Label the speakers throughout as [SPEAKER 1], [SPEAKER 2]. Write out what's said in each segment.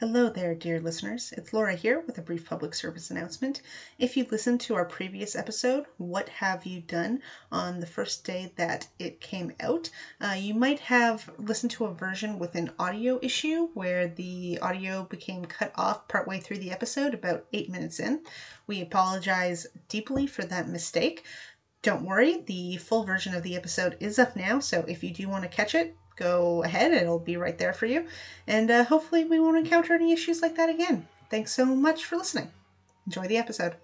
[SPEAKER 1] Hello there, dear listeners. It's Laura here with a brief public service announcement. If you listened to our previous episode, What Have You Done, on the first day that it came out, uh, you might have listened to a version with an audio issue where the audio became cut off partway through the episode, about eight minutes in. We apologize deeply for that mistake. Don't worry, the full version of the episode is up now, so if you do want to catch it, go ahead. It'll be right there for you. And uh, hopefully, we won't encounter any issues like that again. Thanks so much for listening. Enjoy the episode.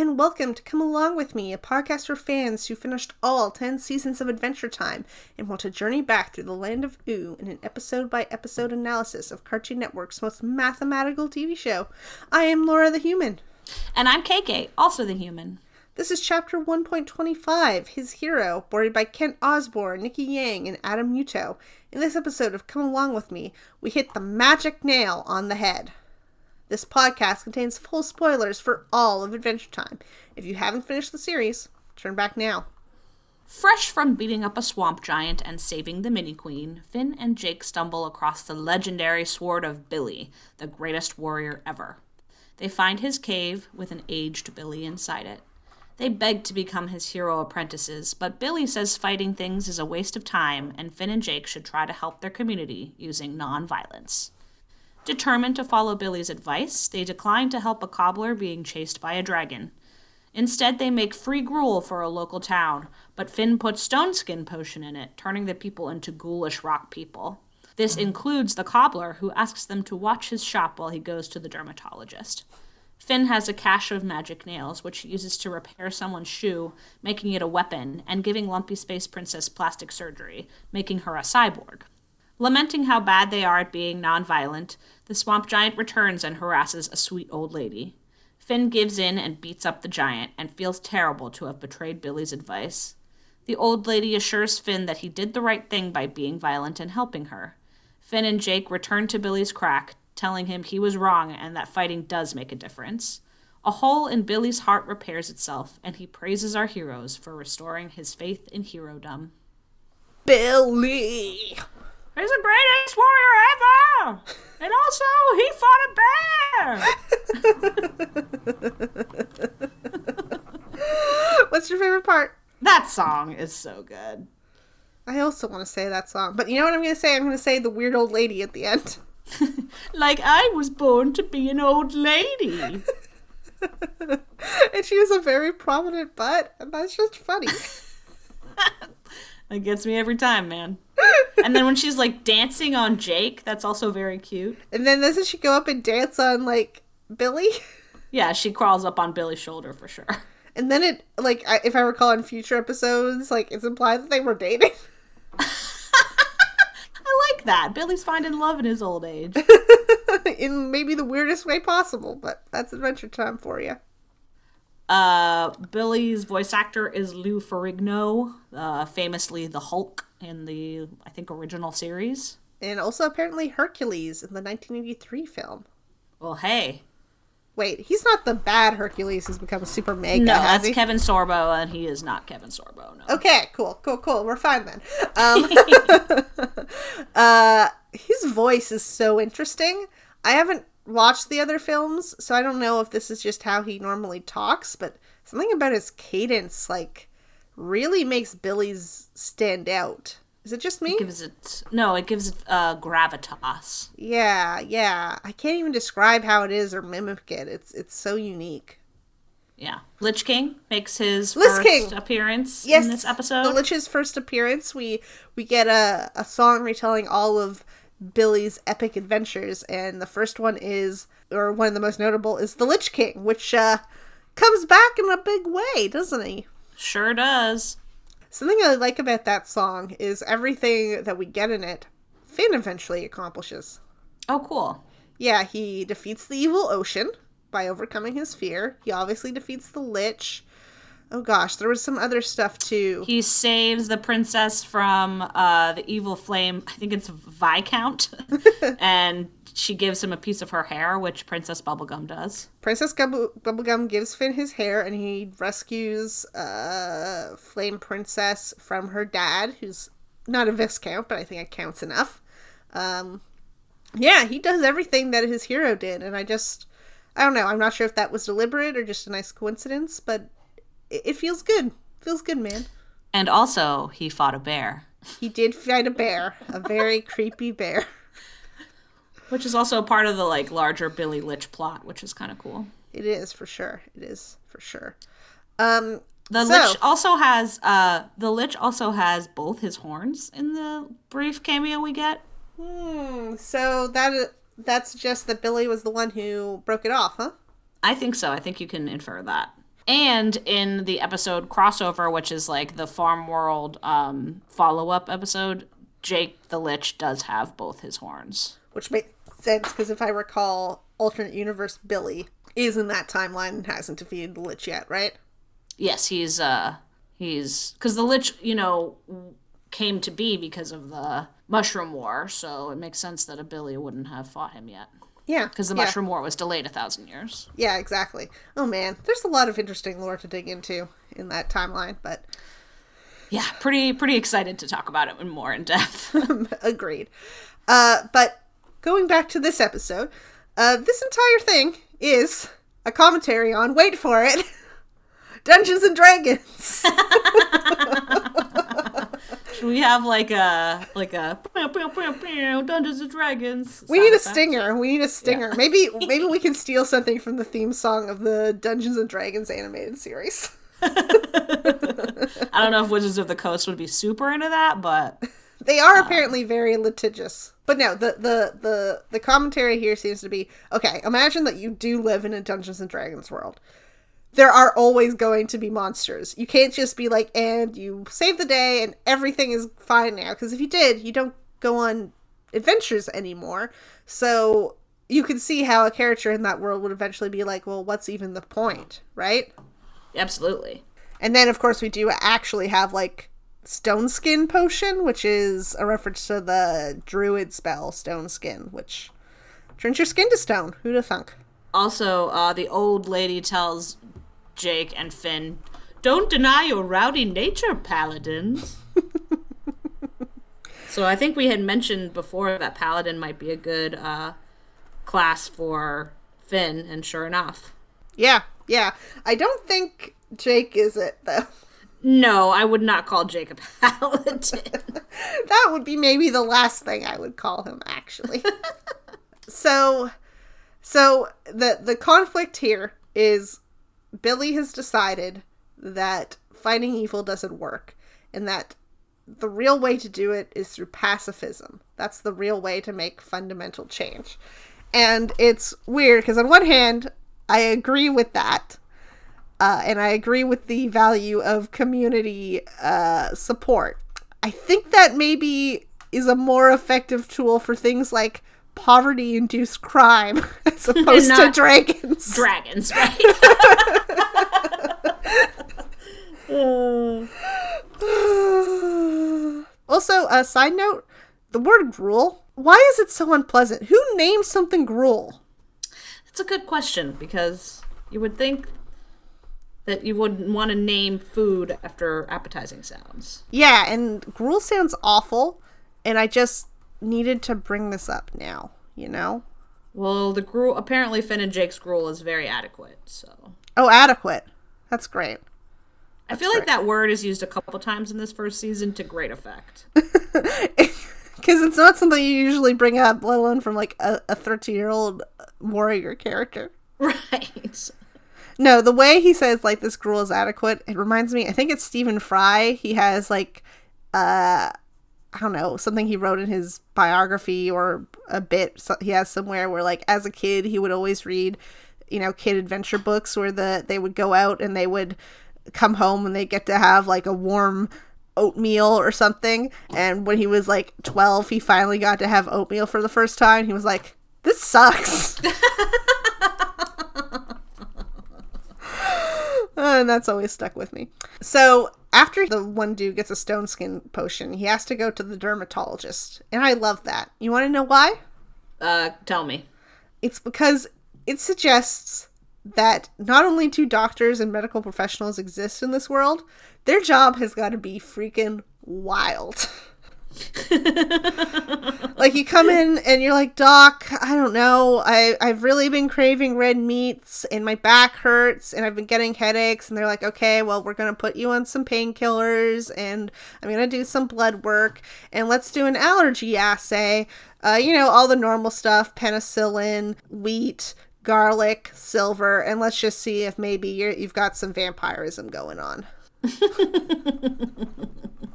[SPEAKER 1] And welcome to Come Along With Me, a podcast for fans who finished all 10 seasons of Adventure Time and want to journey back through the land of Ooo in an episode by episode analysis of Cartoon Network's most mathematical TV show. I am Laura the Human.
[SPEAKER 2] And I'm KK, also the human.
[SPEAKER 1] This is chapter 1.25, His Hero, boarded by Kent Osborne, Niki Yang, and Adam Muto. In this episode of Come Along With Me, we hit the magic nail on the head. This podcast contains full spoilers for all of Adventure Time. If you haven't finished the series, turn back now.
[SPEAKER 2] Fresh from beating up a swamp giant and saving the mini queen, Finn and Jake stumble across the legendary sword of Billy, the greatest warrior ever. They find his cave with an aged Billy inside it. They beg to become his hero apprentices, but Billy says fighting things is a waste of time and Finn and Jake should try to help their community using non-violence. Determined to follow Billy's advice, they decline to help a cobbler being chased by a dragon. Instead, they make free gruel for a local town, but Finn puts stone skin potion in it, turning the people into ghoulish rock people. This includes the cobbler, who asks them to watch his shop while he goes to the dermatologist. Finn has a cache of magic nails, which he uses to repair someone's shoe, making it a weapon, and giving Lumpy Space Princess plastic surgery, making her a cyborg. Lamenting how bad they are at being nonviolent, the swamp giant returns and harasses a sweet old lady. Finn gives in and beats up the giant and feels terrible to have betrayed Billy's advice. The old lady assures Finn that he did the right thing by being violent and helping her. Finn and Jake return to Billy's crack, telling him he was wrong and that fighting does make a difference. A hole in Billy's heart repairs itself, and he praises our heroes for restoring his faith in herodom.
[SPEAKER 1] Billy!
[SPEAKER 2] He's the greatest warrior ever! And also, he fought a bear!
[SPEAKER 1] What's your favorite part?
[SPEAKER 2] that song is so good.
[SPEAKER 1] I also want to say that song, but you know what I'm going to say? I'm going to say the weird old lady at the end.
[SPEAKER 2] Like I was born to be an old lady.
[SPEAKER 1] and she has a very prominent butt, and that's just funny.
[SPEAKER 2] That gets me every time, man. And then when she's like dancing on Jake, that's also very cute.
[SPEAKER 1] and then doesn't she go up and dance on, like, Billy?
[SPEAKER 2] Yeah, she crawls up on Billy's shoulder for sure.
[SPEAKER 1] And then it, like, I, if I recall in future episodes, like, it's implied that they were dating.
[SPEAKER 2] I like that. Billy's finding love in his old age.
[SPEAKER 1] in maybe the weirdest way possible, but that's Adventure Time for you.
[SPEAKER 2] Uh, Billy's voice actor is Lou Ferrigno, uh, famously the Hulk in the I think original series.
[SPEAKER 1] And also apparently Hercules in the 1983 film.
[SPEAKER 2] Well, hey,
[SPEAKER 1] Wait, he's not the bad Hercules who's become a super mega,
[SPEAKER 2] no, that's
[SPEAKER 1] he?
[SPEAKER 2] Kevin Sorbo, and he is not Kevin Sorbo. No.
[SPEAKER 1] Okay, cool, cool, cool. We're fine then. Um, uh, his voice is so interesting. I haven't watched the other films, so I don't know if this is just how he normally talks, but something about his cadence, like, really makes Billy's stand out. Is it just me?
[SPEAKER 2] gives it no, it gives it uh, gravitas.
[SPEAKER 1] Yeah, yeah. I can't even describe how it is or mimic it. It's it's so unique.
[SPEAKER 2] Yeah, Lich King makes his
[SPEAKER 1] Lich
[SPEAKER 2] first
[SPEAKER 1] King!
[SPEAKER 2] appearance
[SPEAKER 1] Yes,
[SPEAKER 2] in this episode.
[SPEAKER 1] the Lich's first appearance, we we get a a song retelling all of Billy's epic adventures, and the first one is, or one of the most notable, is the Lich King, which uh, comes back in a big way, doesn't he?
[SPEAKER 2] Sure does.
[SPEAKER 1] Something I like about that song is everything that we get in it, Finn eventually accomplishes.
[SPEAKER 2] Oh, cool.
[SPEAKER 1] Yeah, he defeats the evil ocean by overcoming his fear. He obviously defeats the lich. Oh gosh, there was some other stuff too.
[SPEAKER 2] He saves the princess from uh, the evil flame. I think it's Viscount, and she gives him a piece of her hair, which Princess Bubblegum does.
[SPEAKER 1] Princess Gubble- Bubblegum gives Finn his hair and he rescues uh, Flame Princess from her dad, who's not a Viscount, but I think it counts enough. Um, yeah, he does everything that his hero did, and I just, I don't know. I'm not sure if that was deliberate or just a nice coincidence, but it, it feels good. Feels good, man.
[SPEAKER 2] And also, he fought a bear,
[SPEAKER 1] He did fight a bear, a very creepy bear.
[SPEAKER 2] which is also part of the like larger Billy Lich plot, which is kind of cool.
[SPEAKER 1] It is for sure. It is for sure. Um,
[SPEAKER 2] The
[SPEAKER 1] So-
[SPEAKER 2] Lich also has uh the Lich also has both his horns in the brief cameo we get.
[SPEAKER 1] hmm, so that that suggests that Billy was the one who broke it off, huh?
[SPEAKER 2] I think so. I think you can infer that. And in the episode crossover, which is like the Farm World um, follow up episode, Jake the Lich does have both his horns.
[SPEAKER 1] Which makes sense because if I recall, alternate universe Billy is in that timeline and hasn't defeated the Lich yet, right?
[SPEAKER 2] Yes, he's uh he's because the Lich, you know, came to be because of the Mushroom War, so it makes sense that a Billy wouldn't have fought him yet
[SPEAKER 1] Yeah,
[SPEAKER 2] because the
[SPEAKER 1] yeah.
[SPEAKER 2] Mushroom War was delayed a thousand years.
[SPEAKER 1] Yeah, exactly. Oh man, there's a lot of interesting lore to dig into in that timeline, but
[SPEAKER 2] Yeah, pretty pretty excited to talk about it more in depth.
[SPEAKER 1] agreed. Uh, but going back to this episode, uh, this entire thing is a commentary on wait for it, Dungeons and Dragons.
[SPEAKER 2] Should we have like a like a Dungeons and Dragons?
[SPEAKER 1] We need a
[SPEAKER 2] effect?
[SPEAKER 1] stinger. We need a stinger. Maybe maybe we can steal something from the theme song of the Dungeons and Dragons animated series.
[SPEAKER 2] I don't know if Wizards of the Coast would be super into that, but
[SPEAKER 1] They are apparently very litigious. But no, the, the the the commentary here seems to be okay. Imagine that you do live in a Dungeons and Dragons world. There are always going to be monsters. You can't just be like, and you save the day and everything is fine now. Because if you did, you don't go on adventures anymore. So you can see how a character in that world would eventually be like, well, what's even the point, right?
[SPEAKER 2] absolutely.
[SPEAKER 1] And then, of course, we do actually have like Stone Skin Potion, which is a reference to the Druid spell Stone Skin, which turns your skin to stone. Who'd have thunk?
[SPEAKER 2] Also, uh, the old lady tells Jake and Finn, "Don't deny your rowdy nature, paladins." so I think we had mentioned before that paladin might be a good uh, class for Finn, and sure enough.
[SPEAKER 1] Yeah, yeah. I don't think Jake is it though.
[SPEAKER 2] No, I would not call Jacob paladin.
[SPEAKER 1] that would be maybe the last thing I would call him actually. so so the the conflict here is Billy has decided that fighting evil doesn't work and that the real way to do it is through pacifism. That's the real way to make fundamental change. And it's weird because on one hand, I agree with that. Uh, and I agree with the value of community uh, support. I think that maybe is a more effective tool for things like poverty induced crime as opposed to dragons.
[SPEAKER 2] Dragons, right?
[SPEAKER 1] also, a side note the word gruel, why is it so unpleasant? Who names something gruel?
[SPEAKER 2] It's a good question because you would think that you wouldn't want to name food after appetizing sounds.
[SPEAKER 1] Yeah, and gruel sounds awful, and I just needed to bring this up now, you know?
[SPEAKER 2] Well, the gruel apparently Finn and Jake's gruel is very adequate, so
[SPEAKER 1] Oh, adequate. That's great.
[SPEAKER 2] I feel like that word is used a couple times in this first season to great effect.
[SPEAKER 1] Because it's not something you usually bring up, let alone from like a 13 year old warrior character.
[SPEAKER 2] right.
[SPEAKER 1] No, the way he says like this gruel is adequate, it reminds me. I think it's Stephen Fry. He has like, uh, I don't know, something he wrote in his biography or a bit he has somewhere where like as a kid he would always read, you know, kid adventure books where the they would go out and they would come home and they get to have like a warm oatmeal or something. And when he was like 12, he finally got to have oatmeal for the first time. He was like, This sucks. Uh, and that's always stuck with me. So after the one dude gets a stone skin potion, he has to go to the dermatologist. And I love that. You want to know why?
[SPEAKER 2] Uh, tell me.
[SPEAKER 1] It's because it suggests that not only do doctors and medical professionals exist in this world, their job has got to be freaking wild. like you come in and you're like, Doc, I don't know. I, I've really been craving red meats and my back hurts and I've been getting headaches. And they're like, okay, well, we're going to put you on some painkillers and I'm going to do some blood work and let's do an allergy assay. Uh, you know, all the normal stuff penicillin, wheat, garlic, silver, and let's just see if maybe you're, you've got some vampirism going on.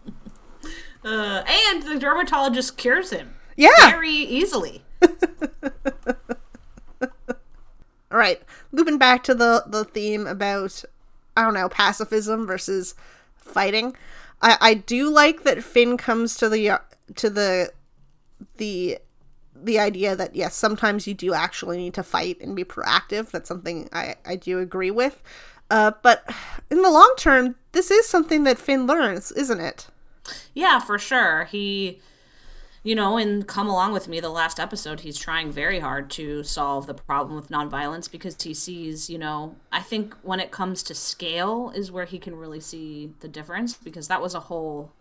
[SPEAKER 2] Uh, and the dermatologist cures him
[SPEAKER 1] Yeah.
[SPEAKER 2] very easily.
[SPEAKER 1] All right, looping back to the the theme about I don't know pacifism versus fighting. I I do like that Finn comes to the to the the the idea that yes, sometimes you do actually need to fight and be proactive. That's something I I do agree with. Uh, but in the long term, this is something that Finn learns, isn't it?
[SPEAKER 2] Yeah, for sure. He, you know, in Come Along With Me, the last episode, he's trying very hard to solve the problem with nonviolence because he sees, you know, I think when it comes to scale is where he can really see the difference because that was a whole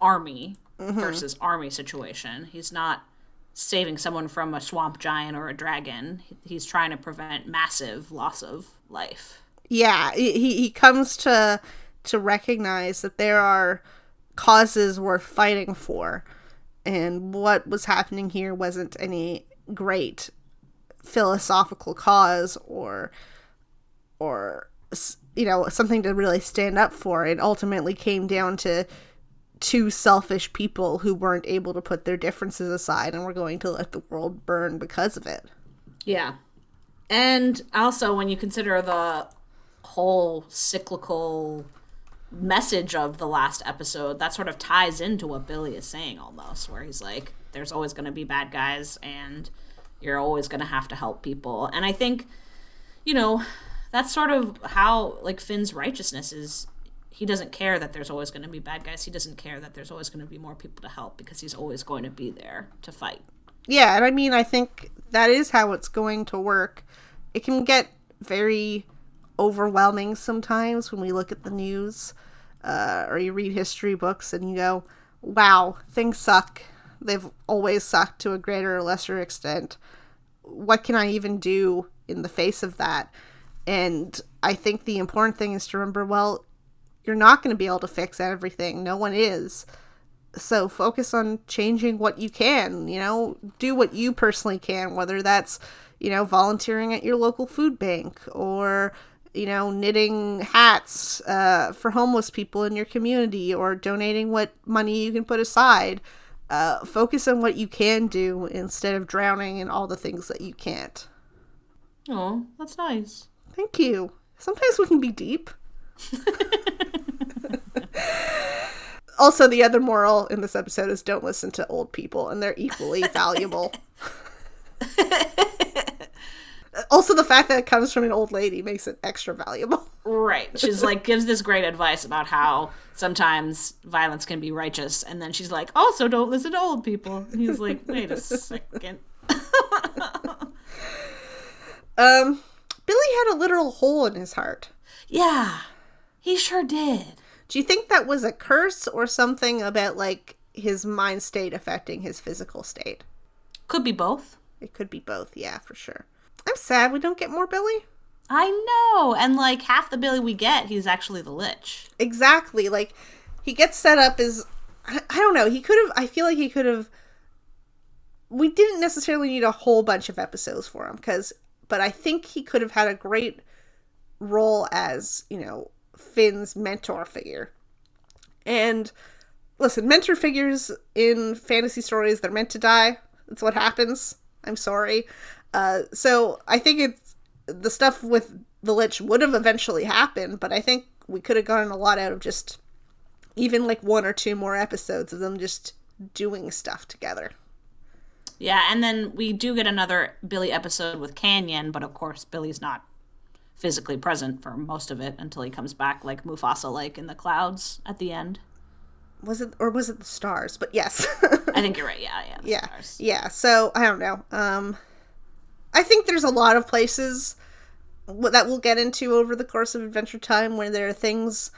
[SPEAKER 2] army mm-hmm. versus army situation. He's not saving someone from a swamp giant or a dragon, he's trying to prevent massive loss of life.
[SPEAKER 1] yeah he he comes to to recognize that there are causes worth fighting for. And what was happening here wasn't any great philosophical cause or or you know something to really stand up for. It ultimately came down to two selfish people who weren't able to put their differences aside and were going to let the world burn because of it.
[SPEAKER 2] Yeah. And also, when you consider the whole cyclical message of the last episode, that sort of ties into what Billy is saying almost, where he's like, there's always going to be bad guys and you're always going to have to help people. And I think, you know, that's sort of how, like, Finn's righteousness is. He doesn't care that there's always going to be bad guys. He doesn't care that there's always going to be more people to help because he's always going to be there to fight.
[SPEAKER 1] Yeah, and I mean, I think that is how it's going to work. It can get very overwhelming sometimes when we look at the news uh, or you read history books and you go, wow, things suck. They've always sucked to a greater or lesser extent. What can I even do in the face of that? And I think the important thing is to remember well, you're not going to be able to fix everything. No one is so focus on changing what you can you know do what you personally can whether that's you know volunteering at your local food bank or you know knitting hats uh, for homeless people in your community or donating what money you can put aside uh, focus on what you can do instead of drowning in all the things that you can't.
[SPEAKER 2] Oh, that's nice.
[SPEAKER 1] thank you. Sometimes we can be deep. Also the other moral in this episode is don't listen to old people and they're equally valuable also the fact that it comes from an old lady makes it extra valuable
[SPEAKER 2] Right. She's like gives this great advice about how sometimes violence can be righteous, and then she's like, also don't listen to old people. And he's like, wait a second.
[SPEAKER 1] um billy had a literal hole in his heart
[SPEAKER 2] Yeah, he sure did.
[SPEAKER 1] do you think that was a curse or something about like his mind state affecting his physical state
[SPEAKER 2] Could be both.
[SPEAKER 1] it could be both yeah for sure i'm sad we don't get more billy
[SPEAKER 2] I know. And like half the Billy we get, he's actually the Lich.
[SPEAKER 1] Exactly. Like he gets set up as I, I don't know. He could have. I feel like he could have. We didn't necessarily need a whole bunch of episodes for him because, but I think he could have had a great role as you know Finn's mentor figure. And listen, mentor figures in fantasy stories they're meant to die. That's what happens. I'm sorry. Uh, so I think it's the stuff with the Lich would have eventually happened, but I think we could have gotten a lot out of just even like one or two more episodes of them just doing stuff together.
[SPEAKER 2] Yeah, and then we do get another Billy episode with Canyon, but of course Billy's not physically present for most of it until he comes back like Mufasa like in the clouds at the end.
[SPEAKER 1] Was it or was it the stars? But yes.
[SPEAKER 2] I think you're right. Yeah, yeah. the
[SPEAKER 1] yeah.
[SPEAKER 2] stars.
[SPEAKER 1] Yeah. So I don't know. Um I think there's a lot of places that we'll get into over the course of Adventure Time where there are things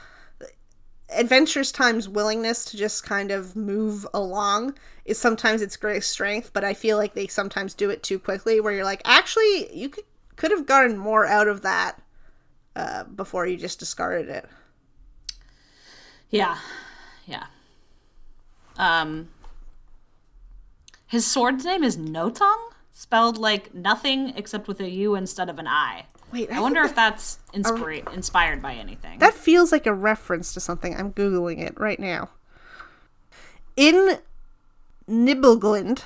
[SPEAKER 1] Adventures Time's willingness to just kind of move along is sometimes its greatest strength, but I feel like they sometimes do it too quickly where you're like, actually, you could could have gotten more out of that uh, before you just discarded it.
[SPEAKER 2] Yeah. Yeah. Um his sword's name is Nothung, spelled like nothing except with a U instead of an I.
[SPEAKER 1] Wait,
[SPEAKER 2] I
[SPEAKER 1] I
[SPEAKER 2] wonder if that's inspira- inspired by anything.
[SPEAKER 1] That feels like a reference to something. I'm googling it right now. In Nibelglund,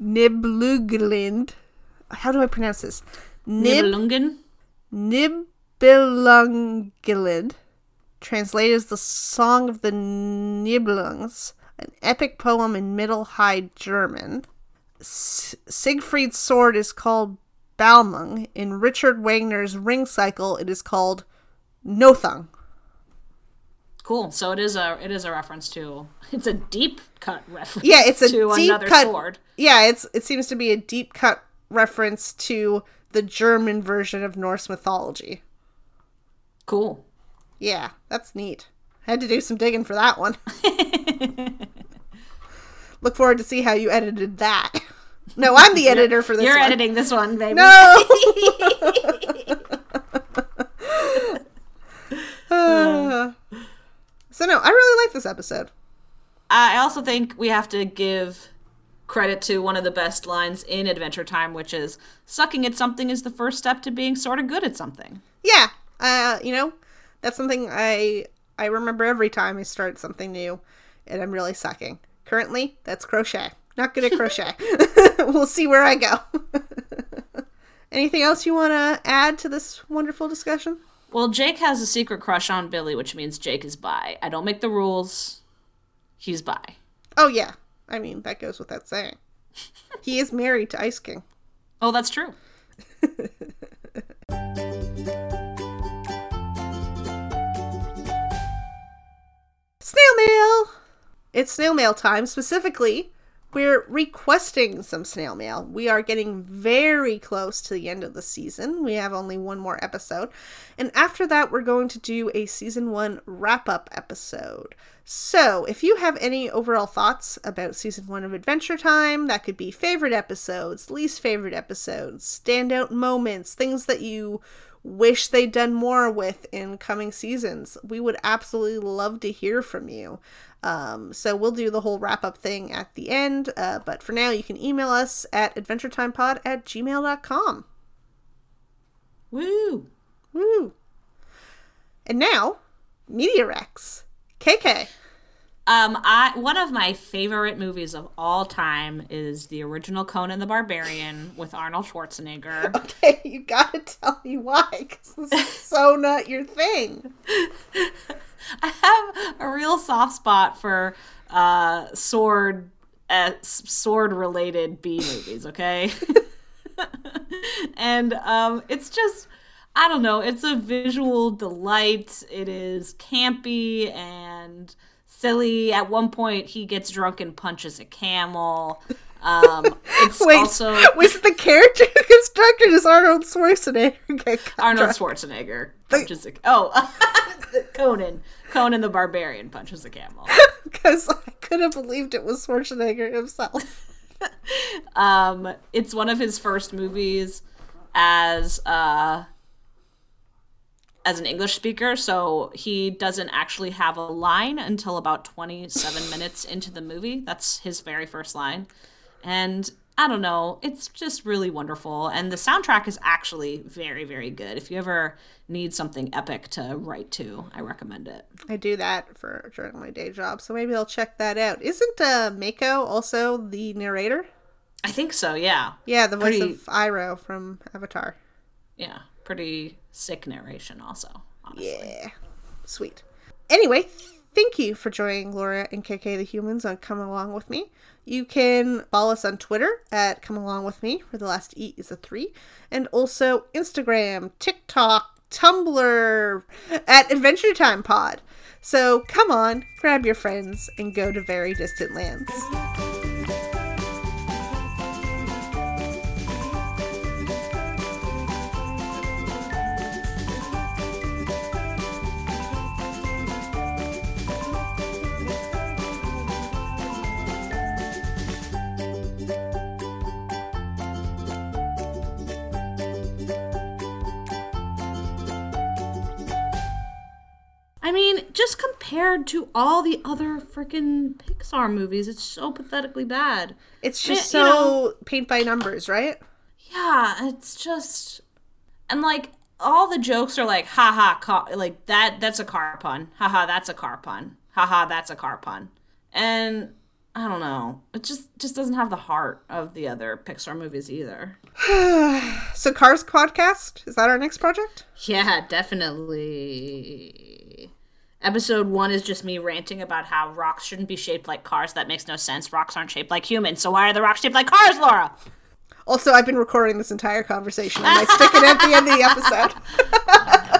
[SPEAKER 1] Nibelglund. How do I pronounce this? Nib
[SPEAKER 2] Nibelungen?
[SPEAKER 1] Nibelungenlied, translated as the Song of the Nibelungs, an epic poem in Middle High German. S- Siegfried's sword is called Balmung. In Richard Wagner's Ring Cycle, it is called Nothung.
[SPEAKER 2] Cool. So it is a it is a reference to it's a deep cut reference.
[SPEAKER 1] Yeah, it's a
[SPEAKER 2] to
[SPEAKER 1] deep
[SPEAKER 2] another
[SPEAKER 1] cut.
[SPEAKER 2] sword.
[SPEAKER 1] Yeah, it's it seems to be a deep cut reference to the German version of Norse mythology.
[SPEAKER 2] Cool.
[SPEAKER 1] Yeah, that's neat. I Had to do some digging for that one. Look forward to see how you edited that. No, I'm the editor for this
[SPEAKER 2] You're
[SPEAKER 1] one.
[SPEAKER 2] editing this one, baby.
[SPEAKER 1] No. Uh, so no, I really like this episode.
[SPEAKER 2] I also think we have to give credit to one of the best lines in Adventure Time, which is sucking at something is the first step to being sort of good at something.
[SPEAKER 1] Yeah, uh, you know, that's something I I remember every time I start something new, and I'm really sucking. Currently, that's crochet. Not good at crochet. we'll see where I go. Anything else you want to add to this wonderful discussion?
[SPEAKER 2] Well, Jake has a secret crush on Billy, which means Jake is bi. I don't make the rules. He's bi.
[SPEAKER 1] Oh yeah, I mean that goes without saying. he is married to Ice King.
[SPEAKER 2] Oh, that's true.
[SPEAKER 1] Snail mail! It's snail mail time. Specifically, we're requesting some snail mail. We are getting very close to the end of the season. We have only one more episode. And after that, we're going to do a season one wrap up episode. So, if you have any overall thoughts about season one of Adventure Time, that could be favorite episodes, least favorite episodes, standout moments, things that you wish they'd done more with in coming seasons. We would absolutely love to hear from you. Um, so we'll do the whole wrap up thing at the end. Uh, but for now, you can email us at adventuretimepod at gmail.com.
[SPEAKER 2] Woo!
[SPEAKER 1] Woo! And now, Media Rex. KK.
[SPEAKER 2] Um, I one of my favorite movies of all time is the original Conan the Barbarian with Arnold Schwarzenegger.
[SPEAKER 1] Okay, you gotta tell me why, because this is so not your thing.
[SPEAKER 2] I have a real soft spot for uh, sword uh, sword related B movies. Okay, and um, it's just I don't know. It's a visual delight. It is campy and silly. At one point, he gets drunk and punches a camel. Um, it's
[SPEAKER 1] Wait,
[SPEAKER 2] also
[SPEAKER 1] was the character who gets drunk or does Arnold Schwarzenegger get
[SPEAKER 2] Arnold Schwarzenegger punches a oh Conan Conan the Barbarian punches a camel.
[SPEAKER 1] Because I could have believed it was Schwarzenegger himself.
[SPEAKER 2] Um, it's one of his first movies as uh as an English speaker, so he doesn't actually have a line until about 27 minutes into the movie. That's his very first line. And I don't know, it's just really wonderful. And the soundtrack is actually very, very good. If you ever need something epic to write to, I recommend it.
[SPEAKER 1] I do that for during my day job, so maybe I'll check that out. Isn't uh, Mako also the narrator?
[SPEAKER 2] I think so, yeah.
[SPEAKER 1] Yeah, the voice
[SPEAKER 2] Pretty-
[SPEAKER 1] of Iroh from Avatar.
[SPEAKER 2] Yeah. Pretty sick narration, also. Honestly.
[SPEAKER 1] Yeah. Sweet. Anyway, Thank you for joining Laura and KK the Humans on Come Along With Me. You can follow us on Twitter at Come Along With Me, where the last E is a 3, and also Instagram, TikTok, Tumblr, at Adventure Time Pod. So come on, grab your friends, and go to very distant lands.
[SPEAKER 2] Compared to all the other freaking Pixar movies, it's so pathetically bad.
[SPEAKER 1] It's
[SPEAKER 2] I mean,
[SPEAKER 1] just
[SPEAKER 2] you
[SPEAKER 1] so
[SPEAKER 2] know-
[SPEAKER 1] paint by numbers, right?
[SPEAKER 2] Yeah, it's just and like all the jokes are like haha car like that that's a car pun. Haha, that's a car pun. Haha, that's a car pun. And I don't know. It just just doesn't have the heart of the other Pixar movies either.
[SPEAKER 1] So Cars Podcast, is that our next project?
[SPEAKER 2] Yeah, definitely. Episode one is just me ranting about how rocks shouldn't be shaped like cars. That makes no sense. Rocks aren't shaped like humans, so why are the rocks shaped like cars, Laura?
[SPEAKER 1] Also, I've been recording this entire conversation. I might stick it at the end of the episode.